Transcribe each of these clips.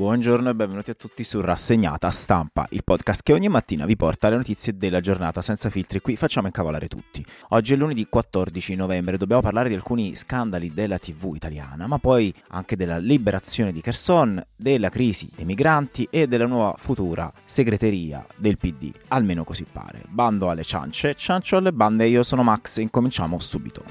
Buongiorno e benvenuti a tutti su Rassegnata Stampa, il podcast che ogni mattina vi porta le notizie della giornata senza filtri. Qui facciamo incavolare tutti. Oggi è lunedì 14 novembre, dobbiamo parlare di alcuni scandali della TV italiana, ma poi anche della liberazione di Kherson, della crisi dei migranti e della nuova futura segreteria del PD. Almeno così pare. Bando alle ciance, ciancio alle bande, io sono Max, incominciamo subito.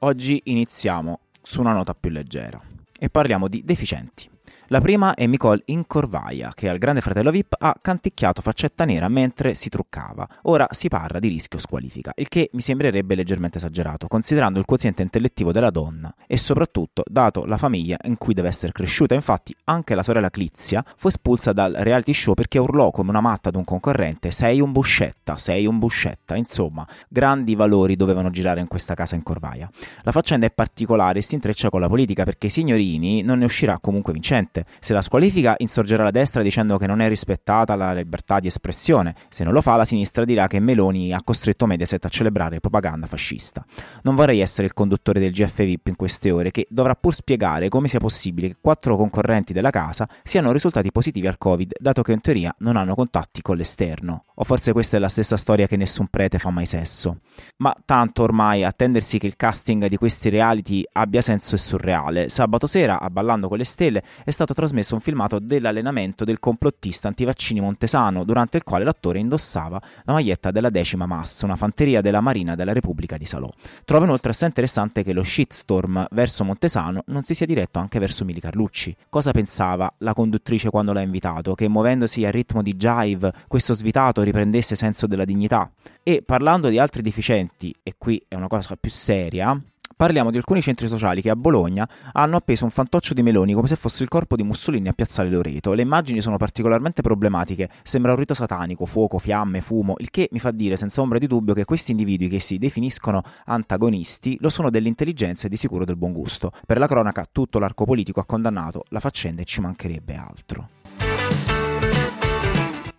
Oggi iniziamo su una nota più leggera e parliamo di deficienti. La prima è Nicole Incorvaia, che al Grande Fratello VIP ha canticchiato faccetta nera mentre si truccava. Ora si parla di rischio squalifica, il che mi sembrerebbe leggermente esagerato, considerando il quoziente intellettivo della donna e soprattutto dato la famiglia in cui deve essere cresciuta. Infatti anche la sorella Clizia fu espulsa dal reality show perché urlò come una matta ad un concorrente sei un buscetta, sei un buscetta. Insomma, grandi valori dovevano girare in questa casa in Corvaia. La faccenda è particolare e si intreccia con la politica perché Signorini non ne uscirà comunque vincente. Se la squalifica insorgerà la destra dicendo che non è rispettata la libertà di espressione, se non lo fa la sinistra dirà che Meloni ha costretto Mediaset a celebrare propaganda fascista. Non vorrei essere il conduttore del GF VIP in queste ore che dovrà pur spiegare come sia possibile che quattro concorrenti della casa siano risultati positivi al Covid, dato che in teoria non hanno contatti con l'esterno. O forse questa è la stessa storia che nessun prete fa mai sesso. Ma tanto ormai attendersi che il casting di questi reality abbia senso è surreale. Sabato sera, a Ballando con le Stelle, è stato trasmesso un filmato dell'allenamento del complottista antivaccini Montesano, durante il quale l'attore indossava la maglietta della decima massa, una fanteria della Marina della Repubblica di Salò. Trovo inoltre assai interessante che lo shitstorm verso Montesano non si sia diretto anche verso Mili Carlucci. Cosa pensava la conduttrice quando l'ha invitato? Che muovendosi al ritmo di jive questo svitato riprendesse senso della dignità? E parlando di altri deficienti, e qui è una cosa più seria, Parliamo di alcuni centri sociali che a Bologna hanno appeso un fantoccio di meloni come se fosse il corpo di Mussolini a Piazzale Loreto. Le immagini sono particolarmente problematiche, sembra un rito satanico, fuoco, fiamme, fumo, il che mi fa dire senza ombra di dubbio che questi individui che si definiscono antagonisti lo sono dell'intelligenza e di sicuro del buon gusto. Per la cronaca tutto l'arco politico ha condannato la faccenda e ci mancherebbe altro.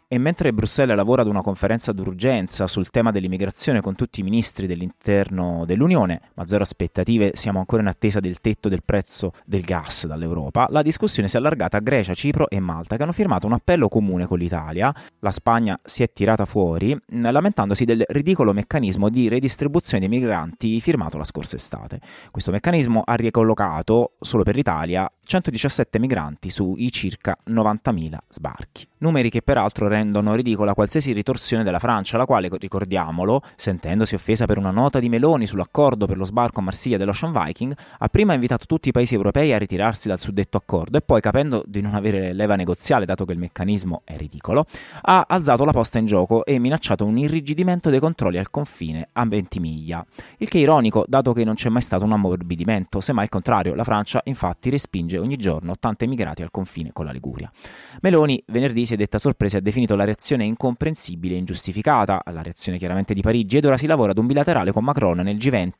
E mentre Bruxelles lavora ad una conferenza d'urgenza sul tema dell'immigrazione con tutti i ministri dell'interno dell'Unione, ma zero aspettative, siamo ancora in attesa del tetto del prezzo del gas dall'Europa, la discussione si è allargata a Grecia, Cipro e Malta che hanno firmato un appello comune con l'Italia. La Spagna si è tirata fuori, lamentandosi del ridicolo meccanismo di redistribuzione dei migranti firmato la scorsa estate. Questo meccanismo ha ricollocato, solo per l'Italia, 117 migranti sui circa 90.000 sbarchi. Numeri che peraltro rendono ridicola qualsiasi ritorsione della Francia, la quale, ricordiamolo, sentendosi offesa per una nota di Meloni sull'accordo per lo sbarco a Marsiglia dell'Ocean Viking, ha prima invitato tutti i paesi europei a ritirarsi dal suddetto accordo e poi, capendo di non avere leva negoziale, dato che il meccanismo è ridicolo, ha alzato la posta in gioco e minacciato un irrigidimento dei controlli al confine a 20 miglia. Il che è ironico, dato che non c'è mai stato un ammorbidimento, semmai il contrario, la Francia infatti respinge ogni giorno 80 immigrati al confine con la Liguria. Meloni venerdì si è detta sorpresa e ha definito la reazione incomprensibile e ingiustificata, la reazione chiaramente di Parigi, ed ora si lavora ad un bilaterale con Macron nel G20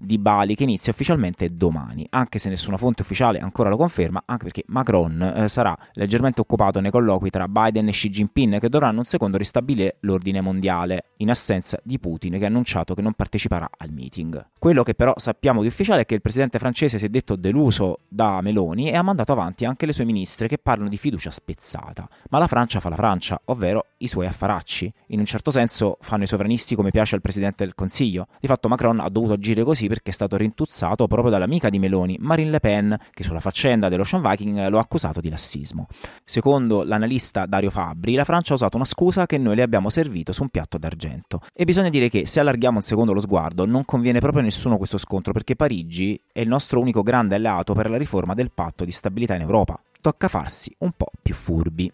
di Bali che inizia ufficialmente domani, anche se nessuna fonte ufficiale ancora lo conferma, anche perché Macron eh, sarà leggermente occupato nei colloqui tra Biden e Xi Jinping che dovranno un secondo ristabilire l'ordine mondiale, in assenza di Putin che ha annunciato che non parteciperà al meeting. Quello che però sappiamo di ufficiale è che il presidente francese si è detto deluso da Meloni e ha mandato avanti anche le sue ministre che parlano di fiducia spezzata. Ma la Francia fa la Francia, ovvero i suoi affaracci. In un certo senso fanno i sovranisti come piace al Presidente del Consiglio. Di fatto Macron ha dovuto agire così perché è stato rintuzzato proprio dall'amica di Meloni, Marine Le Pen, che sulla faccenda dell'Ocean Viking lo ha accusato di lassismo. Secondo l'analista Dario Fabbri, la Francia ha usato una scusa che noi le abbiamo servito su un piatto d'argento. E bisogna dire che se allarghiamo un secondo lo sguardo, non conviene proprio a nessuno questo scontro perché Parigi è il nostro unico grande alleato per la riforma del patto di stabilità in Europa. Tocca farsi un po' più furbi.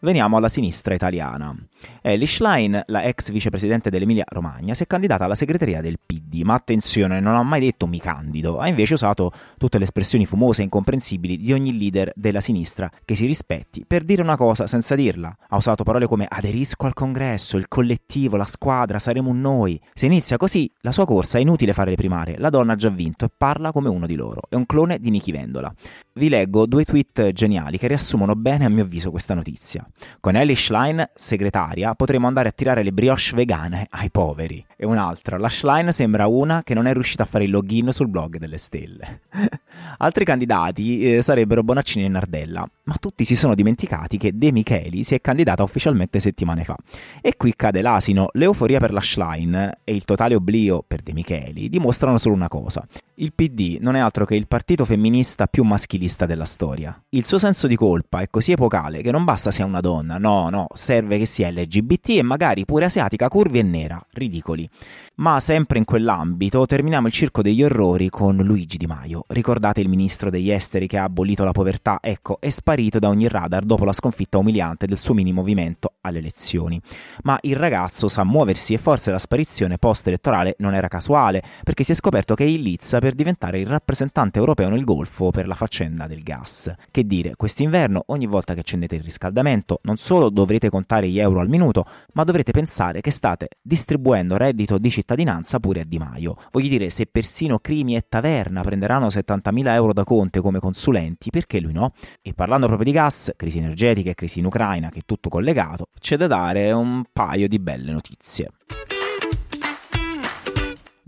Veniamo alla sinistra italiana. Ellie Schlein, la ex vicepresidente dell'Emilia Romagna, si è candidata alla segreteria del PD, ma attenzione, non ha mai detto mi candido, ha invece usato tutte le espressioni fumose e incomprensibili di ogni leader della sinistra che si rispetti per dire una cosa senza dirla. Ha usato parole come aderisco al congresso, il collettivo, la squadra, saremo noi. Se inizia così, la sua corsa è inutile fare le primarie, la donna ha già vinto e parla come uno di loro, è un clone di Nichi Vendola. Vi leggo due tweet geniali che riassumono bene a mio avviso questa notizia. Con Ellie Schlein, segretaria, potremo andare a tirare le brioche vegane ai poveri. E un'altra, la Schlein sembra una che non è riuscita a fare il login sul blog delle stelle. Altri candidati eh, sarebbero Bonaccini e Nardella, ma tutti si sono dimenticati che De Micheli si è candidata ufficialmente settimane fa. E qui cade l'asino, l'euforia per la Schlein e il totale oblio per De Micheli dimostrano solo una cosa. Il PD non è altro che il partito femminista più maschilista della storia. Il suo senso di colpa è così epocale che non basta sia una donna, no, no, serve che sia LGBT e magari pure asiatica, curvi e nera, ridicoli. Ma sempre in quell'ambito terminiamo il circo degli orrori con Luigi Di Maio. Ricordate il ministro degli esteri che ha abolito la povertà? Ecco, è sparito da ogni radar dopo la sconfitta umiliante del suo mini movimento alle elezioni. Ma il ragazzo sa muoversi e forse la sparizione post-elettorale non era casuale, perché si è scoperto che è in lizza per diventare il rappresentante europeo nel Golfo per la faccenda del gas. Che dire, quest'inverno ogni volta che accendete il riscaldamento non solo dovrete contare gli euro al minuto, ma dovrete pensare che state distribuendo reddito di cittadinanza pure a Di Maio. Voglio dire, se persino Crimi e Taverna prenderanno 70.000 euro da Conte come consulenti, perché lui no? E parlando proprio di gas, crisi energetica e crisi in Ucraina, che è tutto collegato, c'è da dare un paio di belle notizie.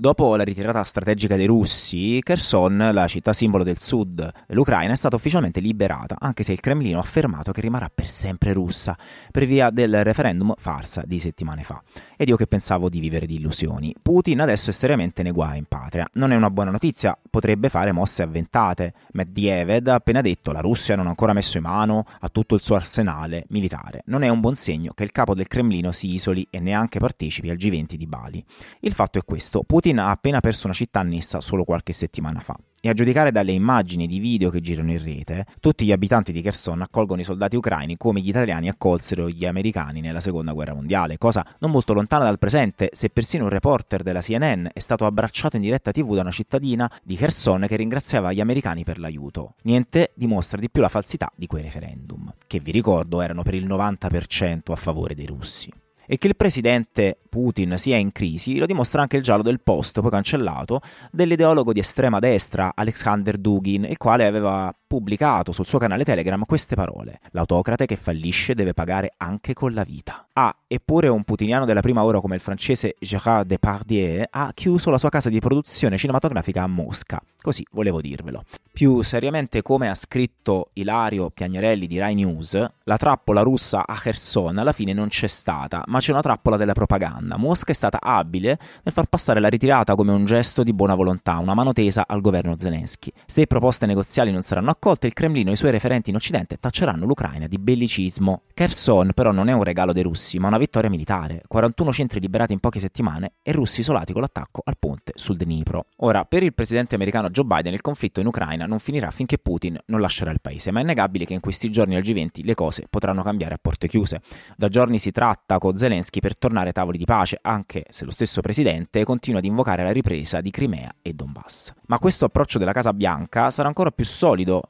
Dopo la ritirata strategica dei russi, Kherson, la città simbolo del sud dell'Ucraina, è stata ufficialmente liberata, anche se il Cremlino ha affermato che rimarrà per sempre russa, per via del referendum farsa di settimane fa. Ed io che pensavo di vivere di illusioni. Putin adesso è seriamente nei guai in patria. Non è una buona notizia, potrebbe fare mosse avventate. Medvedev ha appena detto la Russia non ha ancora messo in mano a tutto il suo arsenale militare. Non è un buon segno che il capo del Cremlino si isoli e neanche partecipi al G20 di Bali. Il fatto è questo, Putin Putin ha appena perso una città annessa solo qualche settimana fa. E a giudicare dalle immagini di video che girano in rete, tutti gli abitanti di Kherson accolgono i soldati ucraini come gli italiani accolsero gli americani nella seconda guerra mondiale, cosa non molto lontana dal presente se persino un reporter della CNN è stato abbracciato in diretta TV da una cittadina di Kherson che ringraziava gli americani per l'aiuto. Niente dimostra di più la falsità di quei referendum, che vi ricordo erano per il 90% a favore dei russi. E che il presidente Putin sia in crisi lo dimostra anche il giallo del post, poi cancellato, dell'ideologo di estrema destra Alexander Dugin, il quale aveva pubblicato sul suo canale Telegram queste parole. L'autocrate che fallisce deve pagare anche con la vita. Ah, eppure un putiniano della prima ora come il francese Gérard Depardieu ha chiuso la sua casa di produzione cinematografica a Mosca. Così volevo dirvelo. Più seriamente, come ha scritto Ilario Piagnarelli di Rai News, la trappola russa a Kherson alla fine non c'è stata, ma c'è una trappola della propaganda. Mosca è stata abile nel far passare la ritirata come un gesto di buona volontà, una mano tesa al governo Zelensky. Se proposte negoziali non saranno accolte, il Cremlino e i suoi referenti in Occidente tacceranno l'Ucraina di bellicismo. Kherson però non è un regalo dei russi, ma una vittoria militare. 41 centri liberati in poche settimane e russi isolati con l'attacco al ponte sul Dnipro. Ora, per il presidente americano Joe Biden il conflitto in Ucraina non finirà finché Putin non lascerà il paese, ma è innegabile che in questi giorni al G20 le cose potranno cambiare a porte chiuse. Da giorni si tratta con Zelensky per tornare ai tavoli di pace, anche se lo stesso presidente continua ad invocare la ripresa di Crimea e Donbass. Ma questo approccio della Casa Bianca sarà ancora più solido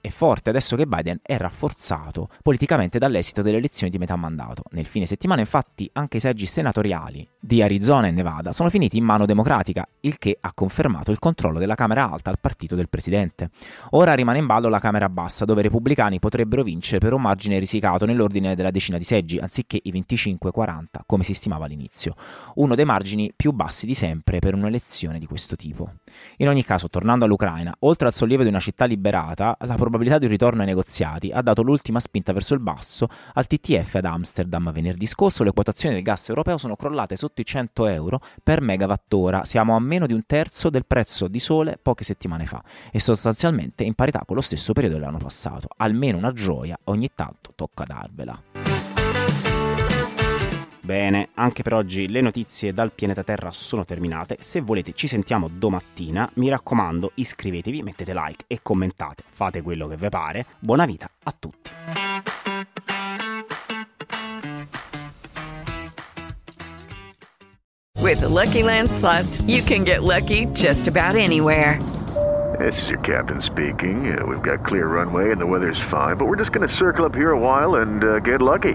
e forte adesso che Biden è rafforzato politicamente dall'esito delle elezioni di metà mandato. Nel fine settimana, infatti, anche i seggi senatoriali di Arizona e Nevada sono finiti in mano democratica, il che ha confermato il controllo della Camera Alta al partito del presidente. Ora rimane in ballo la Camera Bassa, dove i repubblicani potrebbero vincere per un margine risicato nell'ordine della decina di seggi, anziché i 25-40, come si stimava all'inizio. Uno dei margini più bassi di sempre per un'elezione di questo tipo. In ogni caso, tornando all'Ucraina, oltre al sollievo di una città liberata, la probabilità di un ritorno ai negoziati ha dato l'ultima spinta verso il basso al TTF ad Amsterdam. Venerdì scorso le quotazioni del gas europeo sono crollate sotto i 100 euro per megawattora, siamo a meno di un terzo del prezzo di sole poche settimane fa e sostanzialmente in parità con lo stesso periodo dell'anno passato. Almeno una gioia, ogni tanto tocca darvela. Bene, anche per oggi le notizie dal pianeta Terra sono terminate. Se volete ci sentiamo domattina. Mi raccomando, iscrivetevi, mettete like e commentate. Fate quello che vi pare. Buona vita a tutti. With the Lucky Land you can get lucky just about anywhere. This is your captain speaking. Uh, we've got clear runway and the weather's fine, but we're just going to circle up here a while and uh, get lucky.